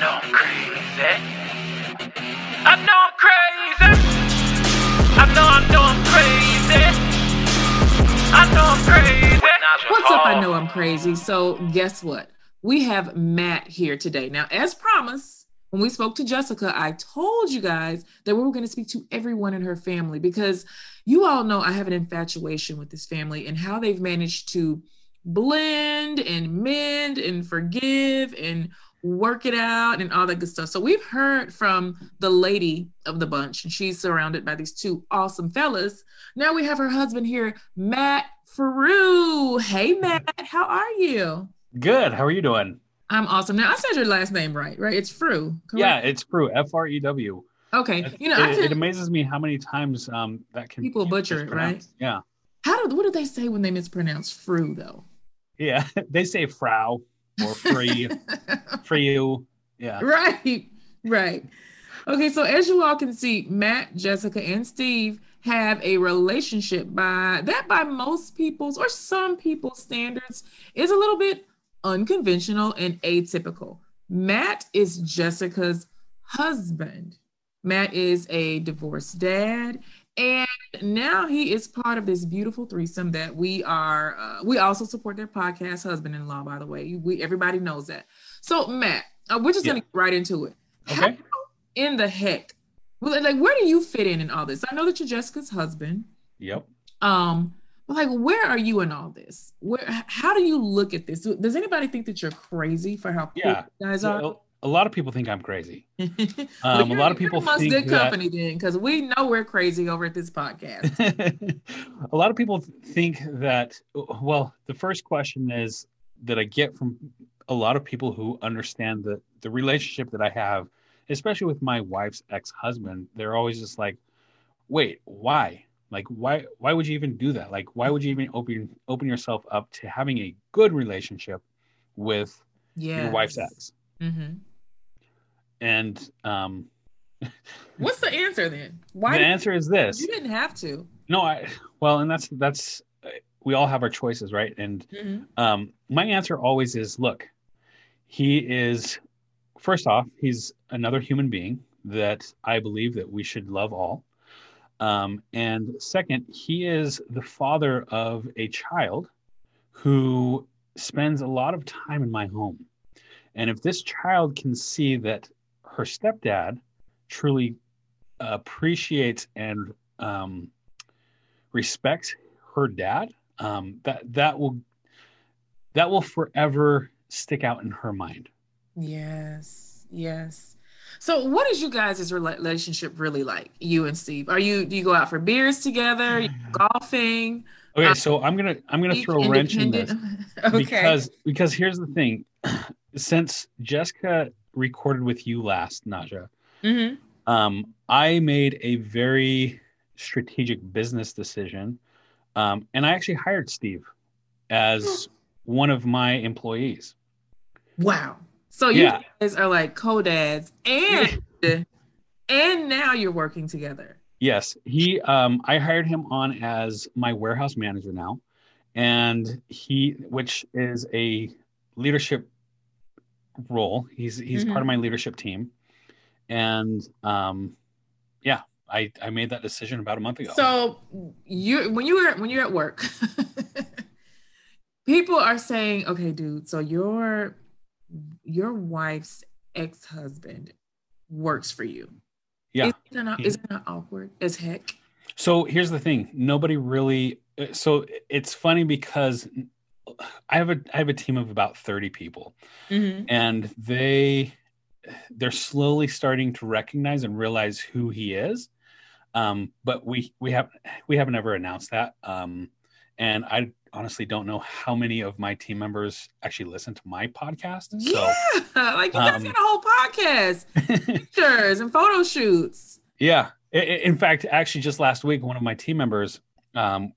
know I'm crazy. I know I'm crazy. I know, I know I'm crazy. I know I'm crazy. What's up? I know I'm crazy. So, guess what? We have Matt here today. Now, as promised, when we spoke to Jessica, I told you guys that we were going to speak to everyone in her family because you all know I have an infatuation with this family and how they've managed to blend and mend and forgive and work it out and all that good stuff. So we've heard from the lady of the bunch, and she's surrounded by these two awesome fellas. Now we have her husband here, Matt Frew. Hey Matt, how are you? Good. How are you doing? I'm awesome. Now I said your last name right, right? It's Frew. Yeah, it's Frew. F R E W. Okay. You know, it, I it amazes me how many times um that can People butcher it, right? Yeah. how do what do they say when they mispronounce Frew though? Yeah. they say Frau or free for you, Yeah. right, right. Okay, so as you all can see, Matt, Jessica, and Steve have a relationship by that by most people's or some people's standards is a little bit unconventional and atypical. Matt is Jessica's husband. Matt is a divorced dad, and now he is part of this beautiful threesome that we are. Uh, we also support their podcast, Husband-in-Law. By the way, we everybody knows that. So Matt, uh, we're just Yeah. gonna get right into it. How Okay. in the heck? Well, like, where do you fit in in all this? I know that you're Jessica's husband. Yep. Um, but like, where are you in all this? Where? How do you look at this? Does anybody think that you're crazy for how cool Yeah. you guys are? A, a lot of people think I'm crazy. Well, Um, a lot of people think good that- company then, because we know we're crazy over at this podcast. a lot of people think that well the first question is that i get from a lot of people who understand the the relationship that i have especially with my wife's ex-husband they're always just like wait why like why why would you even do that like why would you even open open yourself up to having a good relationship with Yeah. your wife's ex hmm and um What's the answer then? Why the answer is this you didn't have to? no i well and that's that's we all have our choices right and Mhm. Um, my answer always is look, he is, first off, he's another human being that I believe that we should love all. Um, and second, he is the father of a child who spends a lot of time in my home. And if this child can see that her stepdad truly appreciates and um, respects her dad, um, that that will that will forever stick out in her mind. Yes, yes. So, what is you guys' relationship really like? You and Steve? Are you do you go out for beers together? Golfing? Okay, Uh, so I'm gonna I'm gonna throw a wrench in this okay. because because here's the thing. Since Jessica recorded with you last, Naja, Mhm. um, I made a very strategic business decision, um, and I actually hired Steve as one of my employees. Wow. So you Yeah. guys are like co-dads, and and now you're working together. Yes, he. Um, I hired him on as my warehouse manager now, and he, which is a leadership role. He's he's Mhm. part of my leadership team, and um, yeah, I I made that decision about a month ago. So you when you were when you're at work, people are saying, "Okay, dude, so your your wife's ex-husband works for you." Yeah. Is it not, is it not awkward as heck? So here's the thing: nobody really. So it's funny because I have a I have a team of about thirty people, Mm-hmm. and they they're slowly starting to recognize and realize who he is um but we we have we haven't ever announced that um and i honestly don't know how many of my team members actually listen to my podcast so yeah, like you guys um, got a whole podcast, pictures and photo shoots. yeah in fact actually just last week one of my team members um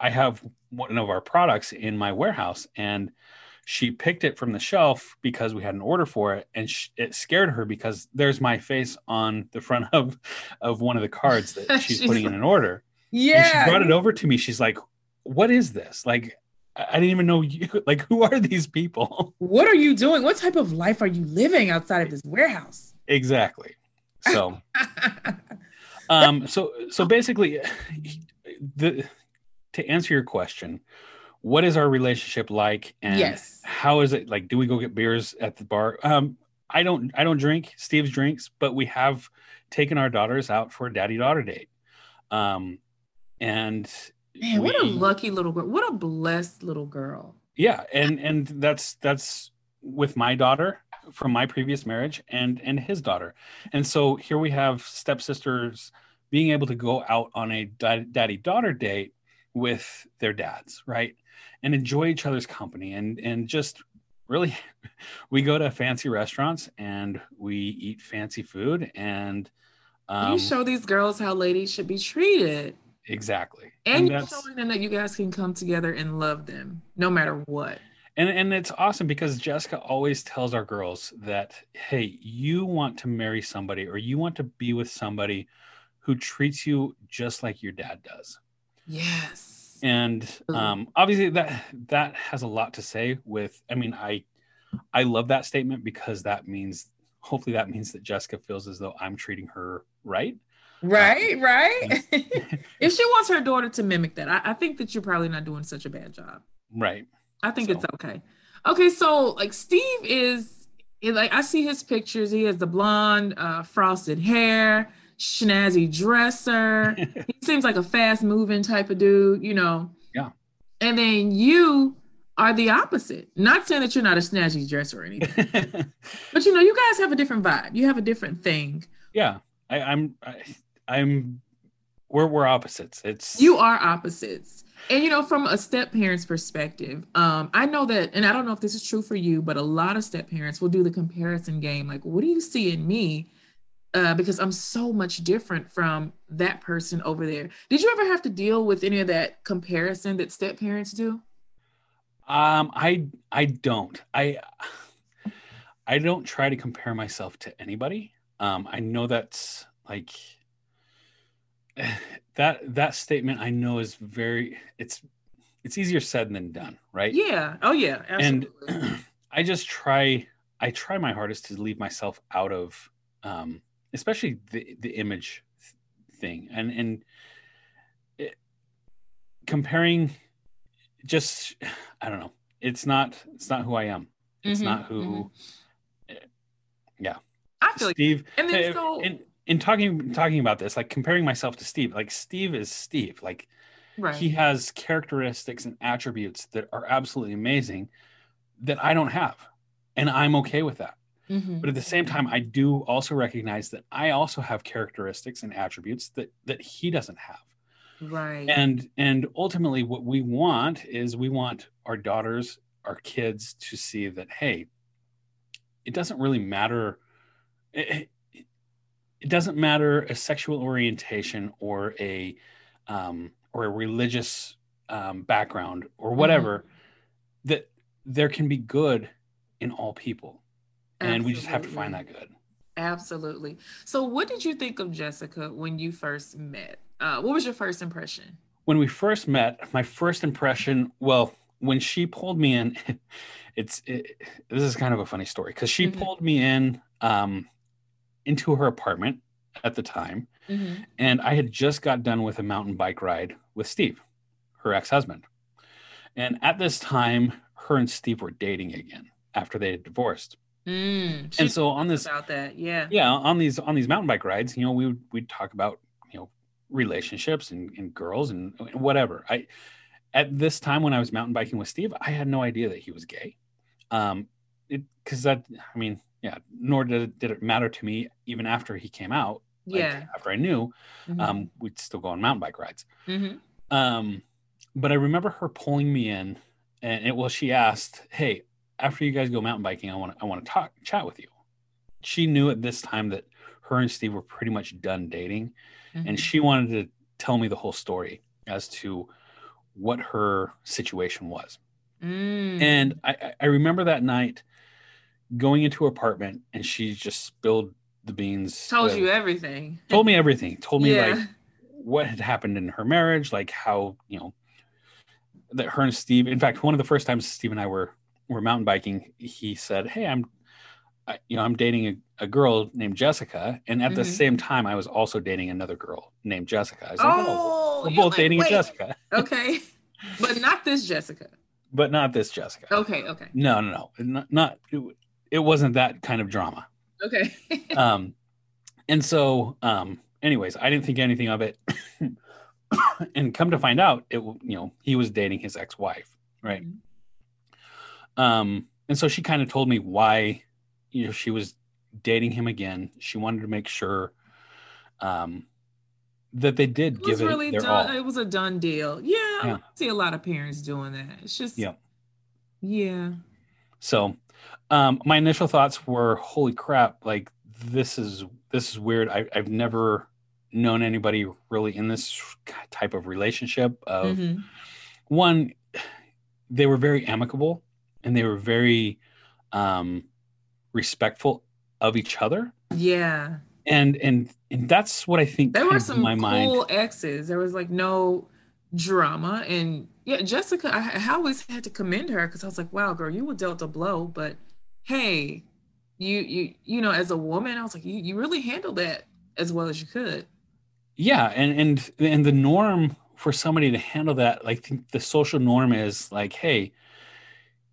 i have one of our products in my warehouse and she picked it from the shelf because we had an order for it and sh- it scared her because there's my face on the front of of one of the cards that she's, She's putting in an order and Yeah, she brought it over to me she's like what is this like I I didn't even know you. Like, who are these people? What are you doing? What type of life are you living outside of this warehouse? exactly. So, um, so, so basically, the to answer your question, what is our relationship like, and Yes. how is it like? Do we go get beers at the bar? Um, I don't. I don't drink. Steve's drinks, but we have taken our daughters out for a daddy daughter date. Um, and Man, what a lucky little girl. What a blessed little girl. yeah and and that's that's with my daughter from my previous marriage and and his daughter and so here we have stepsisters being able to go out on a daddy daughter date with their dads right and enjoy each other's company and and just really we go to fancy restaurants and we eat fancy food and um you show these girls how ladies should be treated. exactly And, you're showing them that you guys can come together and love them no matter what. And and it's awesome because Jessica always tells our girls that hey, you want to marry somebody or you want to be with somebody who treats you just like your dad does. Yes. And um, obviously that that has a lot to say with I mean I I love that statement because that means hopefully that means that Jessica feels as though I'm treating her right. Right, right. if she wants her daughter to mimic that, I, I think that you're probably not doing such a bad job. Right. I think So- it's okay. Okay, so like Steve is like I see his pictures. He has the blonde, uh, frosted hair, snazzy dresser. he seems like a fast moving type of dude, you know. Yeah. And then you are the opposite. Not saying that you're not a snazzy dresser or anything, but you know, you guys have a different vibe. You have a different thing. yeah. I, I'm I, I'm we're we're opposites. It's You are opposites. And you know, from a step parent's perspective, um, I know that, and I don't know if this is true for you, but a lot of step parents will do the comparison game. Like, what do you see in me? Uh, because I'm so much different from that person over there. Did you ever have to deal with any of that comparison that step parents do? Um, I I don't. I I don't try to compare myself to anybody. Um, I know that's like that that statement I know is very it's it's easier said than done, right? Yeah. Oh, yeah. Absolutely. And I just try I try my hardest to leave myself out of um especially the the image thing and and it, comparing just I don't know. It's not it's not who I am. It's Mhm, not who mhm. yeah. I feel like, Steve and then uh, so, in, in talking talking about this, like comparing myself to Steve, like Steve is Steve. Like right. he has characteristics and attributes that are absolutely amazing that I don't have. And I'm okay with that. Mhm. But at the same time, I do also recognize that I also have characteristics and attributes that that he doesn't have. right. And and ultimately what we want is we want our daughters, our kids to see that hey, it doesn't really matter it, it- it doesn't matter a sexual orientation or a um, or a religious um, background or whatever that there can be good in all people and we just have to find that good Absolutely. So, what did you think of Jessica when you first met? Uh, what was your first impression? when we first met my first impression well when she pulled me in it's it, this is kind of a funny story because she Mhm. pulled me in um, into her apartment at the time and i had just got done with a mountain bike ride with steve her ex-husband and at this time her and steve were dating again after they had divorced Mm, and so on this about that, yeah. yeah on these on these mountain bike rides you know we we'd talk about you know relationships and, and girls and whatever i at this time when i was mountain biking with steve i had no idea that he was gay um it because that i mean yeah nor did it, did it matter to me even after he came out like, Yeah. after i knew Mhm. um we'd still go on mountain bike rides Mhm. um but i remember her pulling me in and it well she asked hey after you guys go mountain biking i want to i want to talk chat with you she knew at this time that her and steve were pretty much done dating Mhm. and she wanted to tell me the whole story as to what her situation was Mm. and I, I- remember that night going into her apartment and she just spilled the beans told you everything. told me everything told me yeah. like what had happened in her marriage like how you know that her and Steve. In fact, one of the first times Steve and I were were mountain biking, he said, "Hey, I'm, I, you know, I'm dating a, a girl named Jessica, and at the Mhm. same time, I was also dating another girl named Jessica." I was like, Oh, we're both like, dating a. Jessica, Okay, but not this Jessica. but not this Jessica. Okay, okay, No, no, no, not, not it, it wasn't that kind of drama. okay. um and so um anyways i didn't think anything of it and come to find out it you know he was dating his ex-wife right um and so she kind of told me why you know she was dating him again she wanted to make sure um that they did It was give really it their done. all It was a done deal. Yeah, Yeah. I see a lot of parents doing that. It's just, Yeah. yeah. So, um, my initial thoughts were, "Holy crap! Like this is this is weird. I, I've never known anybody really in this type of relationship. Of Mhm. one, they were very amicable and they were very um, respectful of each other, Yeah. and and and that's what I think. There were some my mind. cool exes. There was like no drama. And yeah, Jessica, I, I always had to commend her because I was like, wow, girl, you were dealt a blow, but hey, you you you know, as a woman, I was like, you, you really handled that as well as you could. Yeah, and and and the norm for somebody to handle that, like the social norm is like, hey,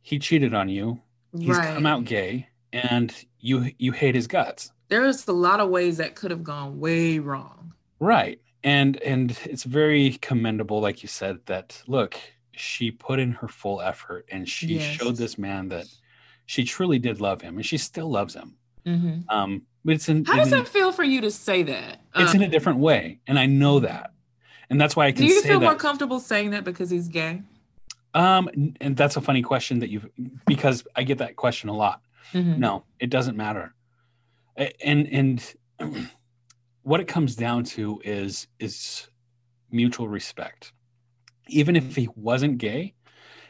he cheated on you. He's right. come out gay, and you you hate his guts. There's a lot of ways that could have gone way wrong. Right. And and it's very commendable, like you said, that look, she put in her full effort and she Yes. showed this man that she truly did love him and she still loves him. Mhm. Um, but it's in, How does in- that feel for you to say that? it's Um, in a different way. And I know that. And that's why I can. do you feel that. more comfortable saying that because he's gay? Um, and that's a funny question that you've because I get that question a lot. Mhm. No, it doesn't matter. And and what it comes down to is is mutual respect. Even if he wasn't gay,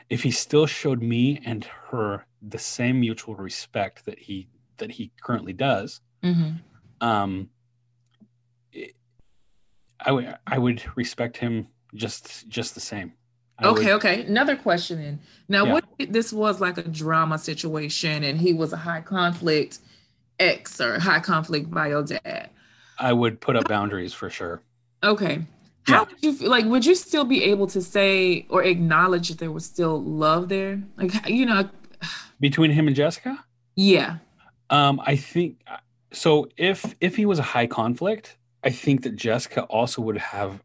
if he still showed me and her the same mutual respect that he that he currently does, Mhm. um, it- I would I would respect him just just the same. I Okay, would- okay. Another question then. Now, Yeah. what if this was like a drama situation and he was a high conflict ex or high conflict bio dad? I would put up boundaries for sure. Okay. How Yeah. would you feel like would you still be able to say or acknowledge that there was still love there? Like you know, Between him and Jessica? yeah. Um, I think so. If if he was a high conflict, I think that Jessica also would have.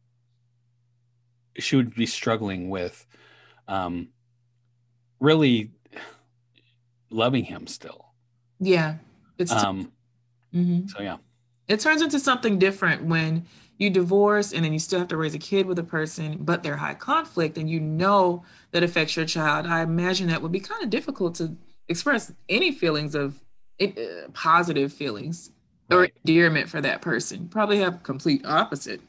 She would be struggling with, um, really loving him still. Yeah. It's Um, Mhm. so yeah, it turns into something different when you divorce and then you still have to raise a kid with a person, but they're high conflict and you know that affects your child. I imagine that would be kind of difficult to express any feelings of uh, positive feelings or endearment for that person. Probably have complete opposite.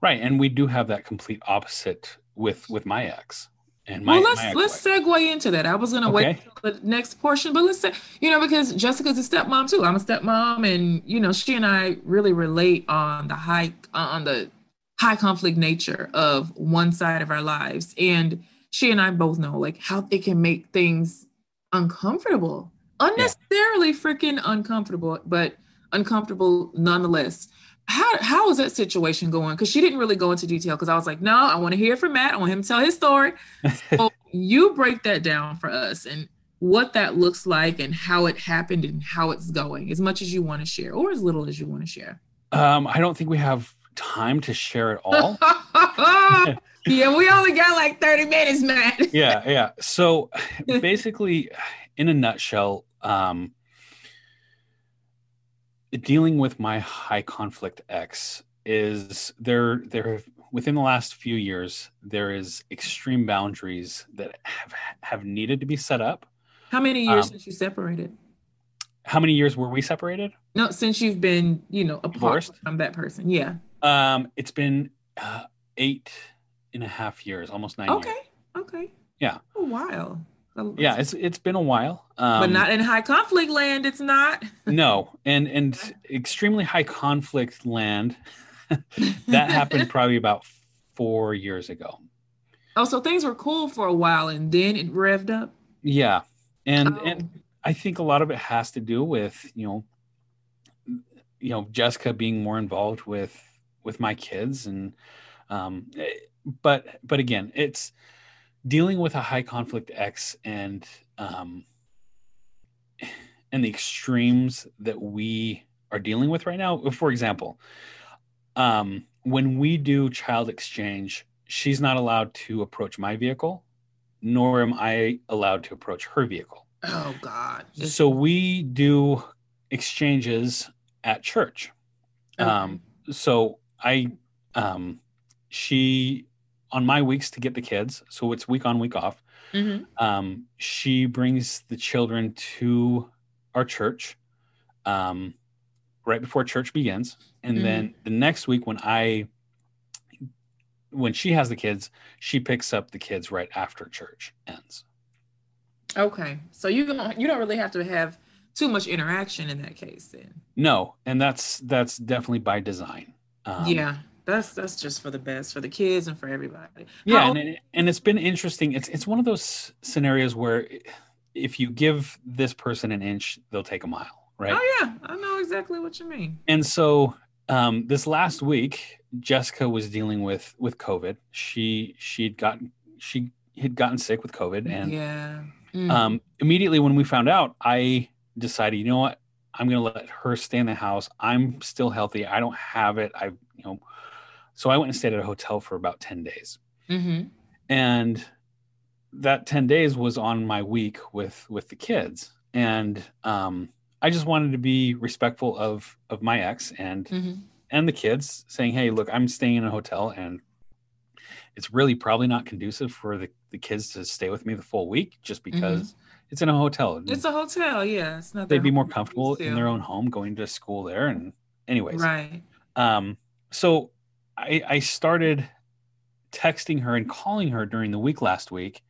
Right. And we do have that complete opposite with with my ex and my. well, let's my let's segue into that. I was gonna wait Okay. till the next portion, but let's say you know because Jessica's a stepmom too. I'm a stepmom, and you know she and I really relate on the high uh, on the high conflict nature of one side of our lives, and she and I both know like how it can make things uncomfortable, unnecessarily freaking uncomfortable, but uncomfortable nonetheless. How how is that situation going? Because she didn't really go into detail. Because I was like, no, I want to hear from Matt. I want him to tell his story. So you break that down for us and what that looks like and how it happened and how it's going, as much as you want to share or as little as you want to share. Um, I don't think we have time to share it all. yeah, we only got like 30 minutes, Matt. yeah, yeah. So basically, in a nutshell, um, dealing with my high conflict ex is there. There have within the last few years, there is extreme boundaries that have have needed to be set up. How many years Um, since you separated? How many years were we separated? No, since you've been, you know, apart Divorced? from that person. Yeah. Um, it's been uh, eight and a half years, almost nine Okay. years. Okay. Yeah. A while. Yeah, it's it's been a while. Um, but not in high conflict land. It's not. no and and extremely high conflict land that happened probably about four years ago Oh, so things were cool for a while and then it revved up. Yeah, and Oh. and I think a lot of it has to do with you know, you know Jessica being more involved with with my kids and um, eh, but but again, it's dealing with a high conflict ex and um, and the extremes that we are dealing with right now. For example, um, when we do child exchange, she's not allowed to approach my vehicle, nor am I allowed to approach her vehicle. Oh God. So we do exchanges at church. Okay. Um, so I, um, she, on my weeks to get the kids, so it's week on, week off. Mhm. Um, she brings the children to our church, um, right before church begins, and Mhm. then the next week when I, when she has the kids, she picks up the kids right after church ends. Okay. So you don't you don't really have to have too much interaction in that case then. No, and that's that's definitely by design. Um, yeah. That's that's just for the best for the kids and for everybody. yeah, How- and it, and it's been interesting. It's it's one of those scenarios where if you give this person an inch, they'll take a mile, right? Oh yeah, I know exactly what you mean. And so um, this last week, Jessica was dealing with with COVID. She she'd gotten she had gotten sick with COVID, and yeah. Mm. um, immediately when we found out, I decided, you know what, I'm going to let her stay in the house. I'm still healthy. I don't have it. I, you know, so I went and stayed at a hotel for about 10 days. hmm And that 10 days was on my week with, with the kids. And, um, I just wanted to be respectful of, of my ex and, hmm and the kids saying, Hey, look, I'm staying in a hotel and it's really probably not conducive for the, the kids to stay with me the full week just because it's in a hotel. Mm-hmm. It's a hotel, yeah. It's not. they'd be more comfortable in their own home going to school there and anyways Right. um so i i started texting her and calling her during the week last week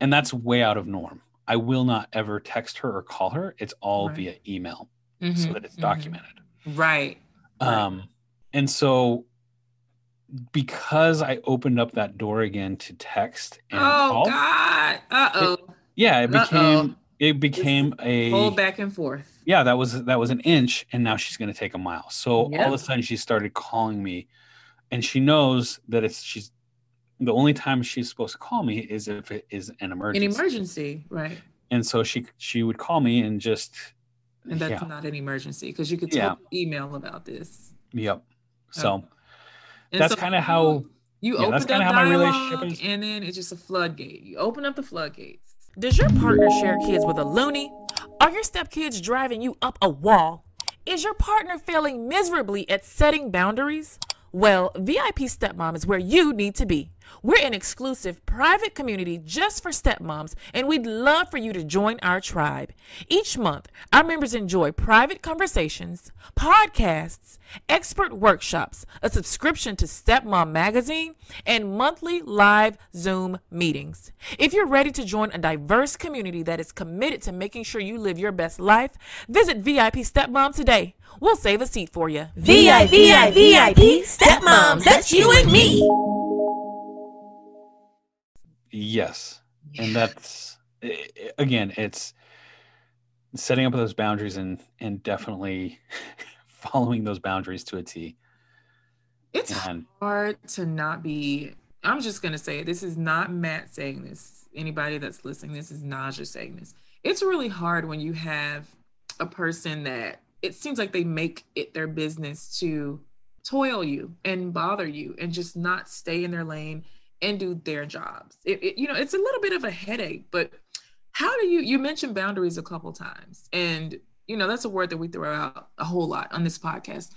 and that's way out of norm i will not ever text her or call her it's all Right. via email so Mhm, that it's mhm. documented Right. Right. um and so because i opened up that door again to text and Oh call God. Uh oh. yeah it Uh-oh. became it became a Whole back and forth. yeah that was that was an inch and now she's going to take a mile so all of a sudden she started calling me and she knows that it's she's the only time she's supposed to call me is if it is an emergency. An emergency right? and so she she would call me and just And that's yeah not an emergency because you could Yeah. email about this. yep oh. so Okay. That's so kinda how- you yeah, opened that's up kinda how my relationship is. and then it's just a floodgate. You open up the floodgates. Does your partner share kids with a loony? Are your stepkids driving you up a wall? Is your partner failing miserably at setting boundaries? Well, VIP Stepmom is where you need to be. We're an exclusive private community just for stepmoms, and we'd love for you to join our tribe. Each month, our members enjoy private conversations, podcasts, expert workshops, a subscription to Stepmom Magazine, and monthly live Zoom meetings. If you're ready to join a diverse community that is committed to making sure you live your best life, visit VIP Stepmom today. We'll save a seat for you. VIP, VIP, stepmoms, that's you and me. Yes and that's i- i- again it's setting up those boundaries and and definitely following those boundaries to a t It's and hard to not be. I'm just gonna say. This is not Matt saying this. Anybody that's listening, this is Naja saying this. It's really hard when you have a person that it seems like they make it their business to toil you and bother you and just not stay in their lane and do their jobs. It, it- you know, it's a little bit of a headache, but how do you you mentioned boundaries a couple times and you know that's a word that we throw out a whole lot on this podcast.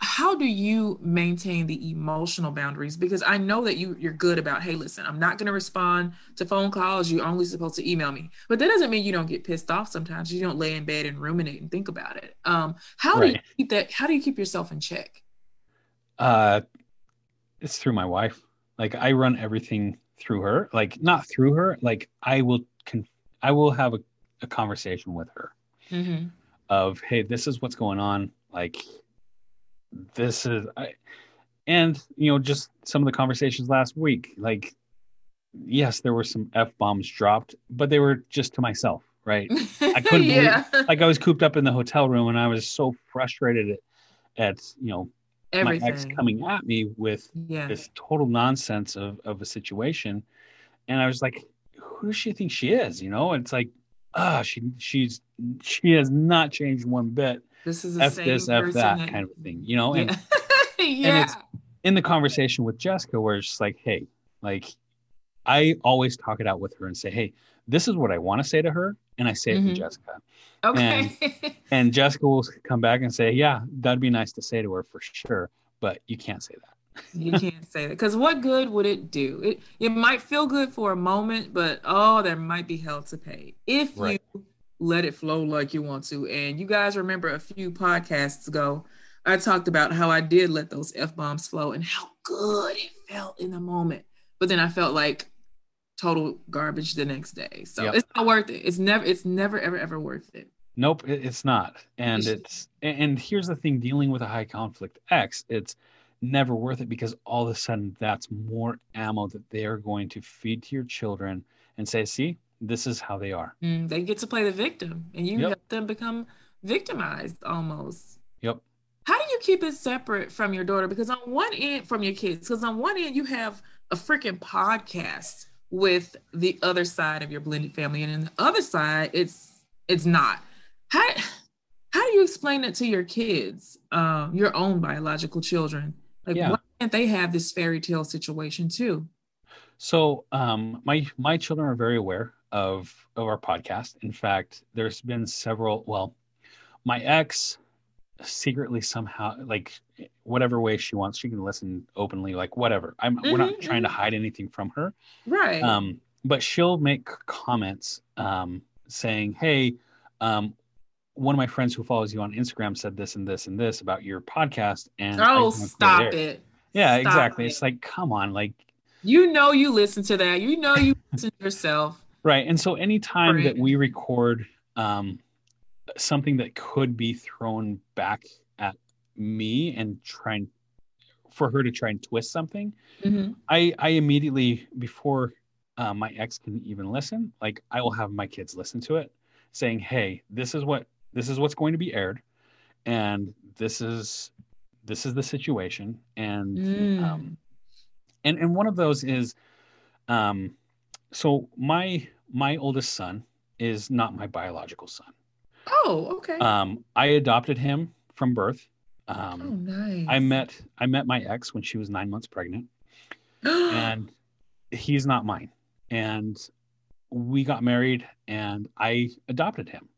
How do you maintain the emotional boundaries? Because i know that you you're good about hey listen i'm not going to respond to phone calls. You're only supposed to email me. But that doesn't mean you don't get pissed off sometimes. You don't lay in bed and ruminate and think about it. Um how do you keep that how do you keep yourself in check? Uh, it's through my wife. Like I run everything through her. Like not through her. Like I will con- I will have a, a conversation with her mm-hmm. of, hey, this is what's going on. Like this is I, and you know just some of the conversations last week. Like yes, there were some f bombs dropped, but they were just to myself, right? I couldn't believe- like I was cooped up in the hotel room and I was so frustrated at, at you know my ex coming at me with Yeah. this total nonsense of of a situation, and I was like, who does she think she is? You know, and it's like, ah, she she's she has not changed one bit. This is the F same this, F person that kind of thing, you know. And Yeah. yeah. it's- in the conversation with Jessica, where it's just like, hey, like I always talk it out with her and say, hey, this is what I want to say to her, and I say it Mhm. to Jessica. okay. And Jessica will come back and say, Yeah, that'd be nice to say to her for sure, but you can't say that. you can't say that because what good would it do? It it might feel good for a moment, but oh, there might be hell to pay if Right. you let it flow like you want to. And you guys remember a few podcasts ago, I talked about how I did let those f bombs flow and how good it felt in the moment, but then I felt like total garbage the next day. So Yep. it's not worth it. It's never. It's never ever ever worth it. Nope, it's not. And It's- and here's the thing: dealing with a high conflict X, it's never worth it because all of a sudden that's more ammo that they are going to feed to your children and say, "See, this is how they are." Mm, they get to play the victim, and you Yep. help them become victimized almost. Yep. How do you keep it separate from your daughter? Because on one end, from your kids, because on one end you have a freaking podcast with the other side of your blended family, and in the other side, it's it's not. How how do you explain it to your kids, um, your own biological children? Like, Yeah. why can't they have this fairy tale situation too? So, um, my my children are very aware of of our podcast. In fact, there's been several. Well, my ex secretly somehow like whatever way she wants, she can listen openly, like whatever. I'm we're not Mhm, trying to hide anything from her. Right. Um, but she'll make comments um, saying, "Hey, um, one of my friends who follows you on Instagram said this and this and this about your podcast." And oh, stop it. Yeah, Stop exactly. it. It's like, come on, like You know you listen to that. You know you listen to yourself. right. And so anytime that we record um, something that could be thrown back at me and trying for her to try and twist something, Mhm. I I immediately before uh, my ex can even listen, like I will have my kids listen to it, saying, "Hey, this is what this is what's going to be aired, and this is this is the situation." And Mm. um, and and one of those is, um, so my my oldest son is not my biological son. Oh, okay. Um, I adopted him from birth. oh, Um, nice. I met I met my ex when she was nine months pregnant and he's not mine. And we got married and I adopted him.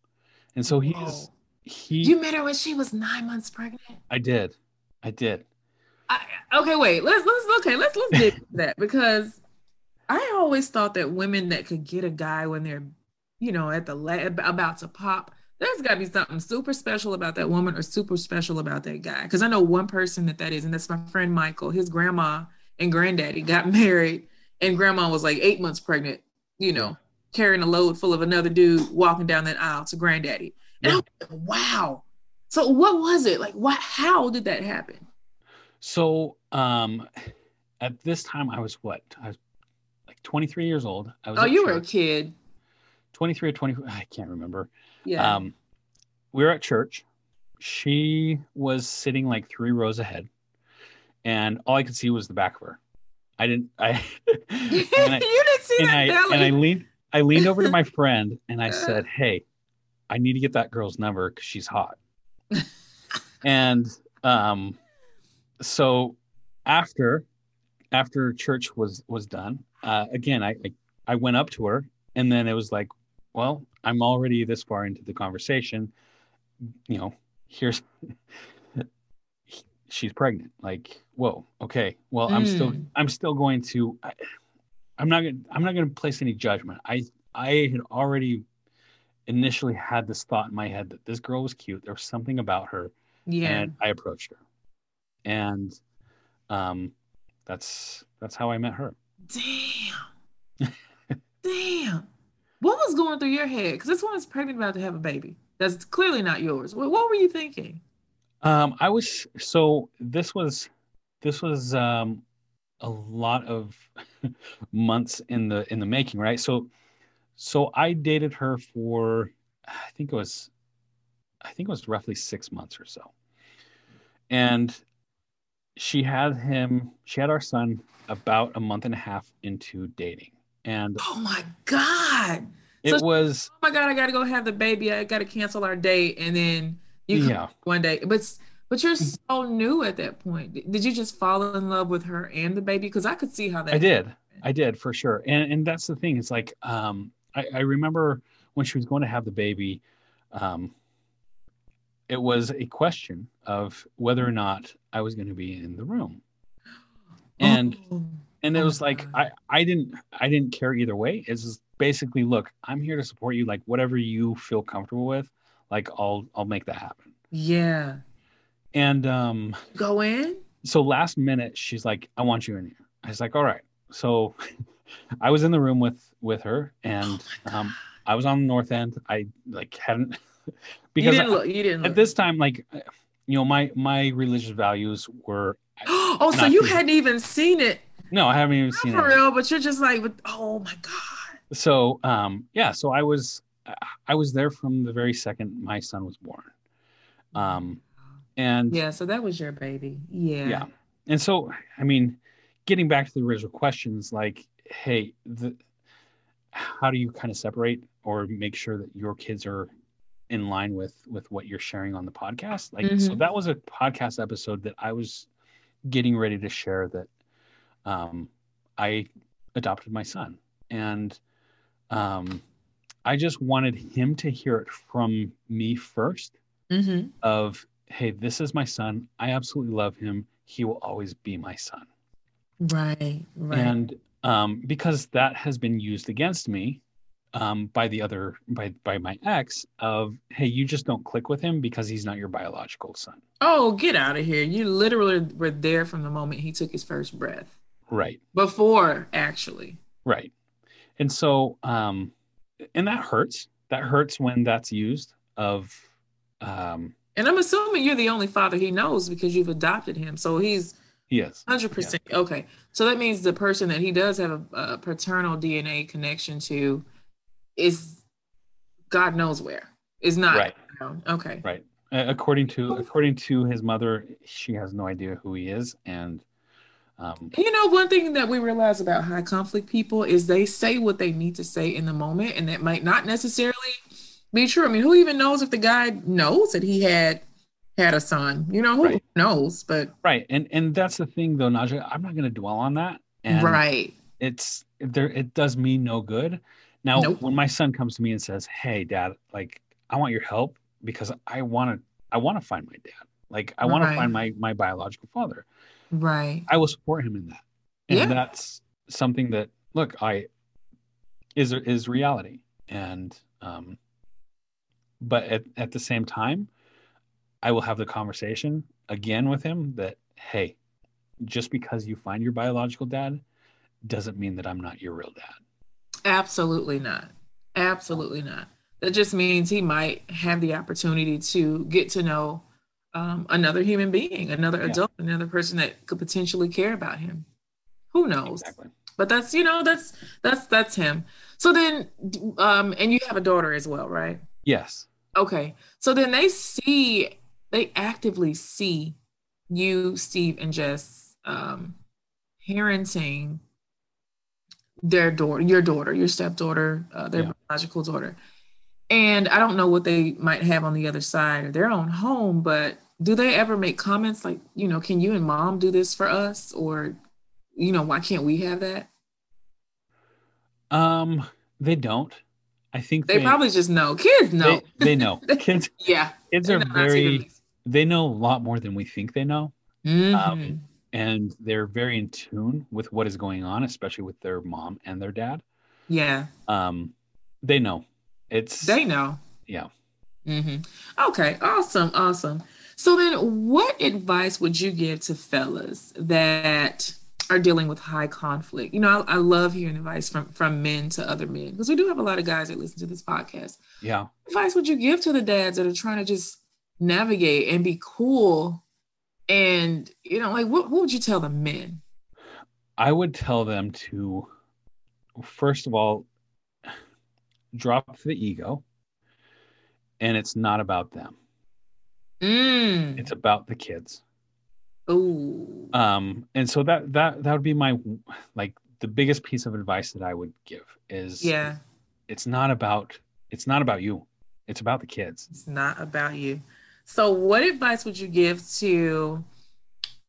And so he's Whoa. he You met her when she was nine months pregnant. I did. I did. I, okay, wait. Let's let's okay. Let's let's dig that because I always thought that women that could get a guy when they're, you know, at the la- about to pop, there's got to be something super special about that woman or super special about that guy. Because I know one person that that is, and that's my friend Michael. His grandma and granddaddy got married, and grandma was like eight months pregnant. You know, carrying a load full of another dude walking down that aisle to granddaddy. And was like, wow. So what was it like? What? How did that happen? So um at this time I was what? I was like 23 years old. I was Oh, you were a kid. 23 or 24 I can't remember. Yeah. Um we were at church. She was sitting like three rows ahead. And all I could see was the back of her. I didn't I you and I, didn't see and that I belly. and I leaned I leaned over to my friend and I said, "Hey, I need to get that girl's number because she's hot." and um, so after after church was was done, uh, again I, I I went up to her and then it was like, "Well, I'm already this far into the conversation. You know, here's." she's pregnant like whoa okay well i'm still Mm. i'm still going to I, i'm not gonna i'm not gonna place any judgment i i had already initially had this thought in my head that this girl was cute there was something about her yeah. and i approached her and um that's that's how i met her Damn. Damn. What was going through your head? Because this woman's pregnant about to have a baby. That's clearly not yours. What, what were you thinking? um i was so this was this was um a lot of months in the in the making, right? So so I dated her for I think it was I think it was roughly 6 months or so. And she had him she had our son about a month and a half into dating. And Oh my God. it So- was Oh my God, I gotta go have the baby. I gotta cancel our date. And then you yeah. one day. But but you're so new at that point. Did you just fall in love with her and the baby? Because I could see how that I did. I did for sure. And and that's the thing. It's like um I, I remember when she was going to have the baby, um it was a question of whether or not I was going to be in the room. And Oh, and it oh was like I I didn't I didn't care either way. It's just basically look, I'm here to support you like whatever you feel comfortable with, like I'll I'll make that happen. yeah. And um Go in. so last minute she's like i want you in here i was like all right so i was in the room with with her and Oh um i was on the north end i like hadn't you because didn't I- look. You didn't at look. this time like you know my my religious values were oh, so you hadn't even seen it no i haven't even Not seen for it real, but you're just like, oh my God. so um yeah so i was i was there from the very second my son was born um and Yeah, so that was your baby. Yeah. yeah and so i mean getting back to the original questions like hey the how do you kind of separate or make sure that your kids are in line with with what you're sharing on the podcast like so Mhm. that was a podcast episode that i was getting ready to share that um i adopted my son and um i just wanted him to hear it from me first Mm-hmm. of hey this is my son i absolutely love him he will always be my son Right. Right. and um, because that has been used against me um, by the other by by my ex of hey you just don't click with him because he's not your biological son oh, get out of here. You literally were there from the moment he took his first breath. Right Before, actually. right and so um and that hurts that hurts when that's used of um And I'm assuming you're the only father he knows because you've adopted him. So he's yes, is 100% okay. So that means the person that he does have a, a paternal DNA connection to is God knows where. Is not right Okay. right Uh, according to according to his mother she has no idea who he is and um You know, one thing that we realize about high conflict people is they say what they need to say in the moment, and that might not necessarily be true. I mean, who even knows if the guy knows that he had had a son? You know, who Right. knows? But right and and that's the thing though Naja i'm not going to dwell on that and right, it's there it does me no good now Nope. when my son comes to me and says hey dad like i want your help because i want to i want to find my dad like i want Right. to find my my biological father right, i will support him in that. And Yeah. that's something that look i is is reality. And um but at, at the same time i will have the conversation again with him that hey just because you find your biological dad doesn't mean that i'm not your real dad. Absolutely not, absolutely not. That just means he might have the opportunity to get to know um, another human being, another Yeah. adult, another person that could potentially care about him. Who knows? exactly but that's you know that's that's that's him so then um and you have a daughter as well right yes okay so then they see they actively see you steve and jess um parenting their daughter your daughter your stepdaughter uh, their Yeah. biological daughter and i don't know what they might have on the other side of their own home but do they ever make comments like you know can you and mom do this for us? Or you know why can't we have that? Um they don't. I think They probably just know. Kids know. they, they know. Kids yeah. kids are know not to very they know a lot more than we think they know. Mhm. um, and they're very in tune with what is going on especially with their mom and their dad. Yeah, um they know it's they know. yeah hmm Okay, awesome, awesome. So then, what advice would you give to fellas that are dealing with high conflict? You know, I, I love hearing advice from from men to other men because we do have a lot of guys that listen to this podcast. yeah What advice would you give to the dads that are trying to just navigate and be cool? And you know, like, what, what would you tell the men? I would tell them to, first of all, drop the ego, and it's not about them. Mm. It's about the kids. Ooh. Um, and so that that that would be my like the biggest piece of advice that I would give is Yeah. it's not about it's not about you. It's about the kids. It's not about you. So, what advice would you give to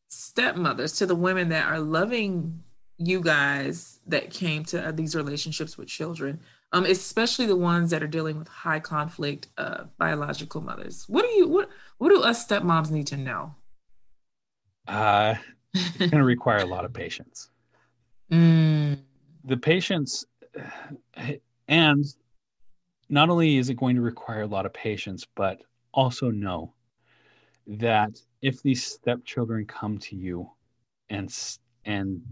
stepmothers, to the women that are loving you guys that came to uh, these relationships with children, um, especially the ones that are dealing with high conflict uh, biological mothers? What do you what What do us stepmoms need to know? Uh, it's going to require a lot of patience. Mm, The patience, and not only is it going to require a lot of patience, but also know that if these stepchildren come to you and and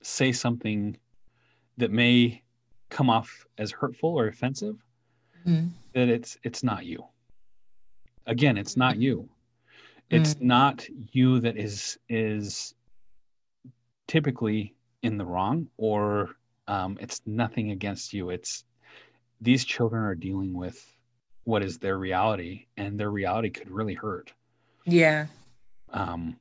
say something that may come off as hurtful or offensive, Mhm. that it's it's not you. Again, it's not you. It's not you that is is typically in the wrong, or um, it's nothing against you. It's these children are dealing with what is their reality, and their reality could really hurt. yeah. Um,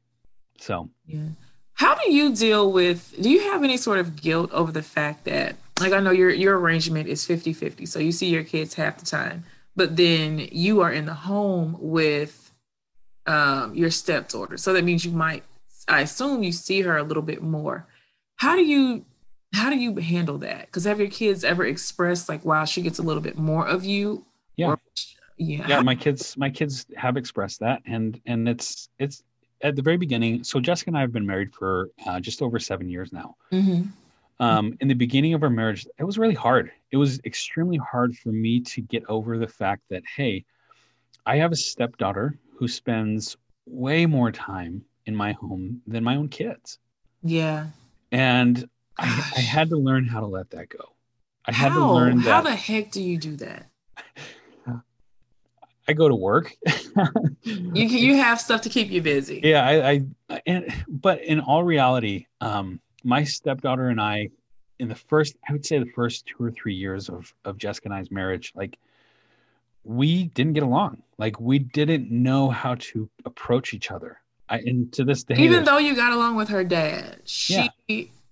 so Yeah. How do you deal with do you have any sort of guilt over the fact that like I know your your arrangement is 50-50, so you see your kids half the time, but then you are in the home with um your stepdaughter. So that means you might I assume you see her a little bit more. How do you how do you handle that? Cuz have your kids ever expressed like wow, she gets a little bit more of you? Yeah. Or- yeah. yeah, my kids my kids have expressed that, and and it's it's at the very beginning. So Jessica and I have been married for uh, just over seven years now. Mhm. Um, in the beginning of our marriage, it was really hard. It was extremely hard for me to get over the fact that, hey, I have a stepdaughter who spends way more time in my home than my own kids. Yeah. And I, I had to learn how to let that go. I had to How? learn How the heck do you do that? I go to work. You you have stuff to keep you busy. yeah I, I and but in all reality um my stepdaughter and i in the first i would say the first two or three years of of jessica and i's marriage like we didn't get along. Like we didn't know how to approach each other. I and to this day Even though you got along with her dad, she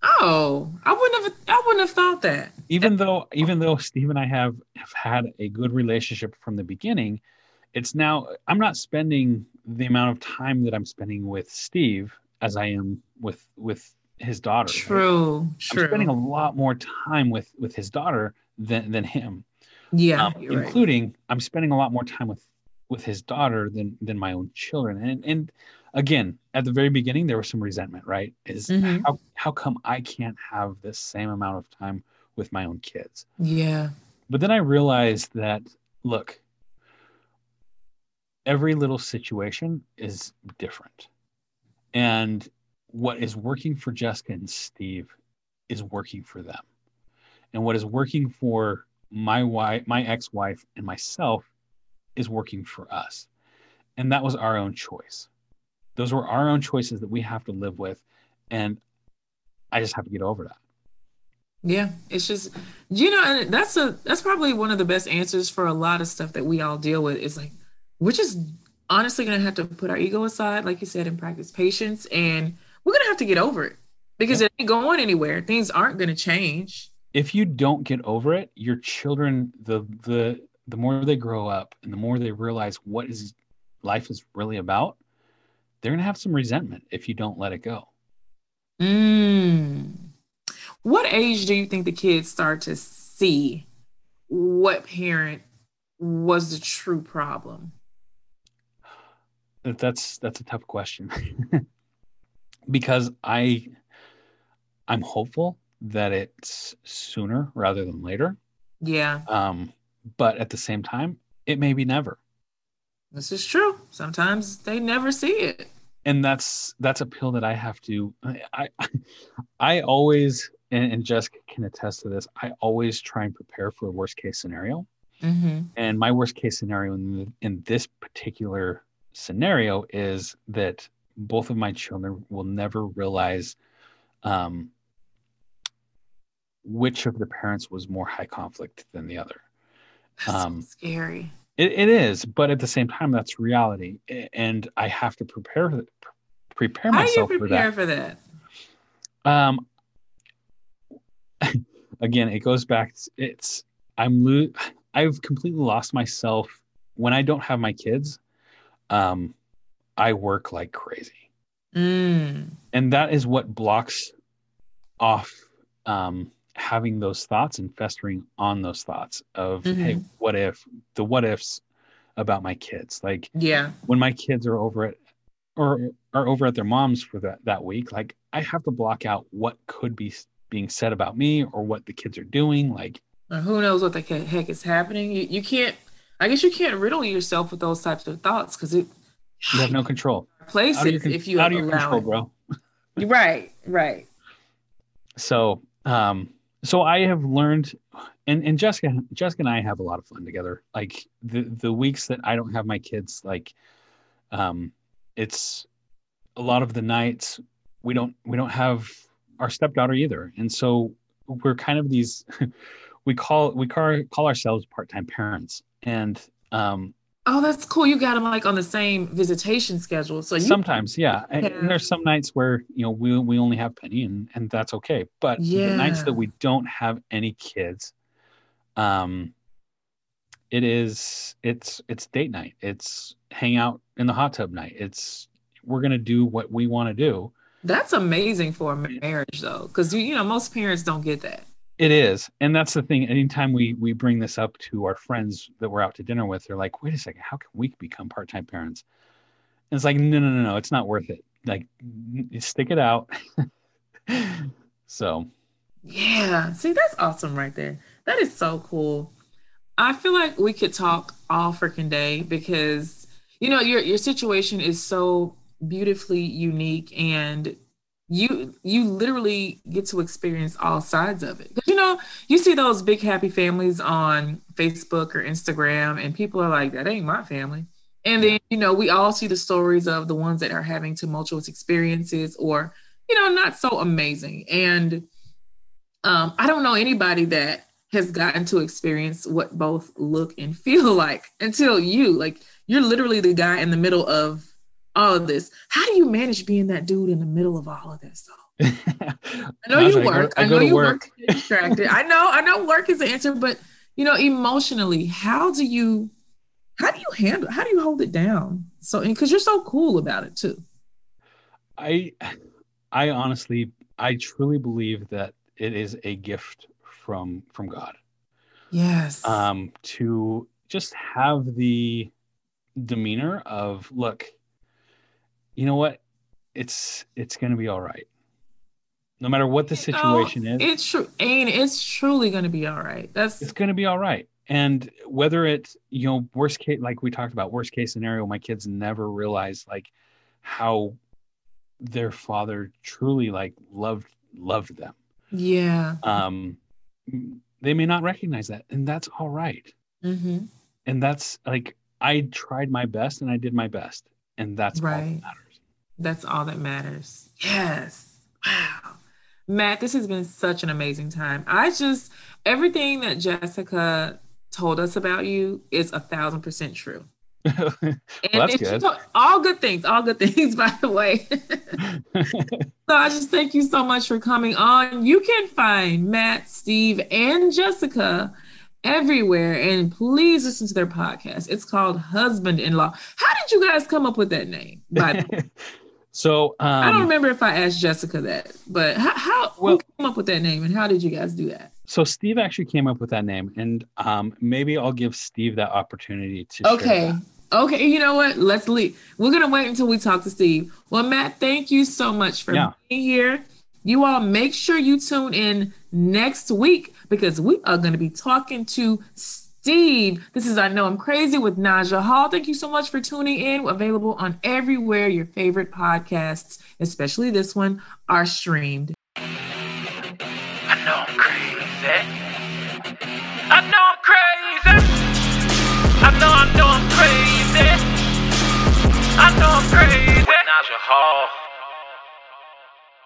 oh, I wouldn't have I wouldn't have thought that. even though even though steve and i have have had a good relationship from the beginning it's now i'm not spending the amount of time that i'm spending with steve as i am with with his daughter right? True, I'm spending a lot more time with with his daughter than than him. yeah, Um, you're right. including I'm spending a lot more time with with his daughter than than my own children. And and again, at the very beginning, there was some resentment. Right? Is Mhm. how how come I can't have the same amount of time with my own kids? Yeah, But then I realized that look, every little situation is different. And what is working for Jessica and Steve is working for them. And what is working for my wife, my ex-wife and myself is working for us. And that was our own choice. Those were our own choices that we have to live with and I just have to get over that. yeah. It's just you know, and that's a that's probably one of the best answers for a lot of stuff that we all deal with. Is like we're just honestly gonna have to put our ego aside, like you said, and practice patience, and we're gonna have to get over it because it ain't going anywhere. Things aren't gonna change. if you don't get over it, your children the the the more they grow up and the more they realize what is life is really about, they're gonna have some resentment if you don't let it go. Mm. What age do you think the kids start to see what parent was the true problem? That's that's a tough question because I I'm hopeful that it's sooner rather than later. Yeah, Um, but at the same time, it may be never. this is true. Sometimes they never see it. and that's that's a pill that I have to I I, I always and, and Jessica can attest to this. I always try and prepare for a worst case scenario. Mm-hmm. And my worst case scenario in, the, in this particular scenario is that both of my children will never realize um, which of the parents was more high conflict than the other. That's Um, so scary. It, it is, but at the same time, that's reality, and I have to prepare prepare How do you myself for prepare that. for that? Um, again, it goes back. It's I'm lo- I've completely lost myself when I don't have my kids. Um, I work like crazy, Mm. and that is what blocks off um, having those thoughts and festering on those thoughts of hey, what if the what ifs about my kids, like Yeah. when my kids are over at or are over at their mom's for that that week like i have to block out what could be being said about me or what the kids are doing like Or who knows what the heck is happening? You, you can't. I guess you can't riddle yourself with those types of thoughts because it you have no control places out con- if you out of your control it. bro Right. Right. so um so i have learned and and jessica jessica and i have a lot of fun together like the the weeks that i don't have my kids like um it's a lot of the nights we don't we don't have our stepdaughter either and so we're kind of these we call we call, call ourselves part-time parents and um Oh, that's cool. You got them like on the same visitation schedule. So you sometimes yeah. And, and there's some nights where you know we we only have penny and and that's okay. But the nights that we don't have any kids um it is it's it's date night. It's hang out in the hot tub night. It's we're gonna do what we want to do. That's amazing for a marriage, though, because you, you know most parents don't get that. It is and that's the thing anytime we we bring this up to our friends that we're out to dinner with they're like wait a second how can we become part-time parents and it's like no no no no it's not worth it like stick it out so Yeah, see, that's awesome right there. That is so cool. I feel like we could talk all freaking day because you know your your situation is so beautifully unique and you you literally get to experience all sides of it. Know, you see those big happy families on Facebook or Instagram and people are like that ain't my family. And then, you know, we all see the stories of the ones that are having tumultuous experiences or, you know, not so amazing. And um, I don't know anybody that has gotten to experience what both look and feel like until you. Like you're literally the guy in the middle of all of this. How do you manage being that dude in the middle of all of this though? I know you work. I I, go know you work. work. distracted. I know. I know work is the answer, but you know, emotionally, how do you, how do you handle? How do you hold it down? So, because you're so cool about it too. I I honestly I truly believe that it is a gift from from God. Yes. Um to just have the demeanor of look, you know what? It's it's gonna be all right. No matter what the You know, situation is, It's true, and it's truly going to be all right. That's it's going to be all right. And whether it's, you know, worst case, like we talked about, worst case scenario, my kids never realized like how their father truly like loved loved them. yeah. Um, they may not recognize that, and that's all right. hmm And that's like I tried my best, and I did my best, and that's all Right. that matters. That's all that matters. Yes. Wow. Matt, this has been such an amazing time. I just, everything that Jessica told us about you is a thousand percent true. well, And that's good. told- all good things, all good things, by the way. so I just thank you so much for coming on. You can find Matt, Steve, and Jessica everywhere. And please listen to their podcast. It's called Husband in Law. How did you guys come up with that name? By the way? So um, I don't remember if I asked Jessica that, but how, how Well- who came up with that name and how did you guys do that? So Steve actually came up with that name, and um, maybe I'll give Steve that opportunity to. Okay. Okay, you know what? Let's leave. We're gonna wait until we talk to Steve. Well, Matt, thank you so much for Yeah. being here. You all make sure you tune in next week because we are gonna be talking to Steve. This is I Know I'm Crazy with Naja Hall. Thank you so much for tuning in. Available on everywhere your favorite podcasts, especially this one, are streamed. I know I'm crazy. I know I'm crazy. I know, I know I'm crazy. I know I'm crazy. Naja Hall.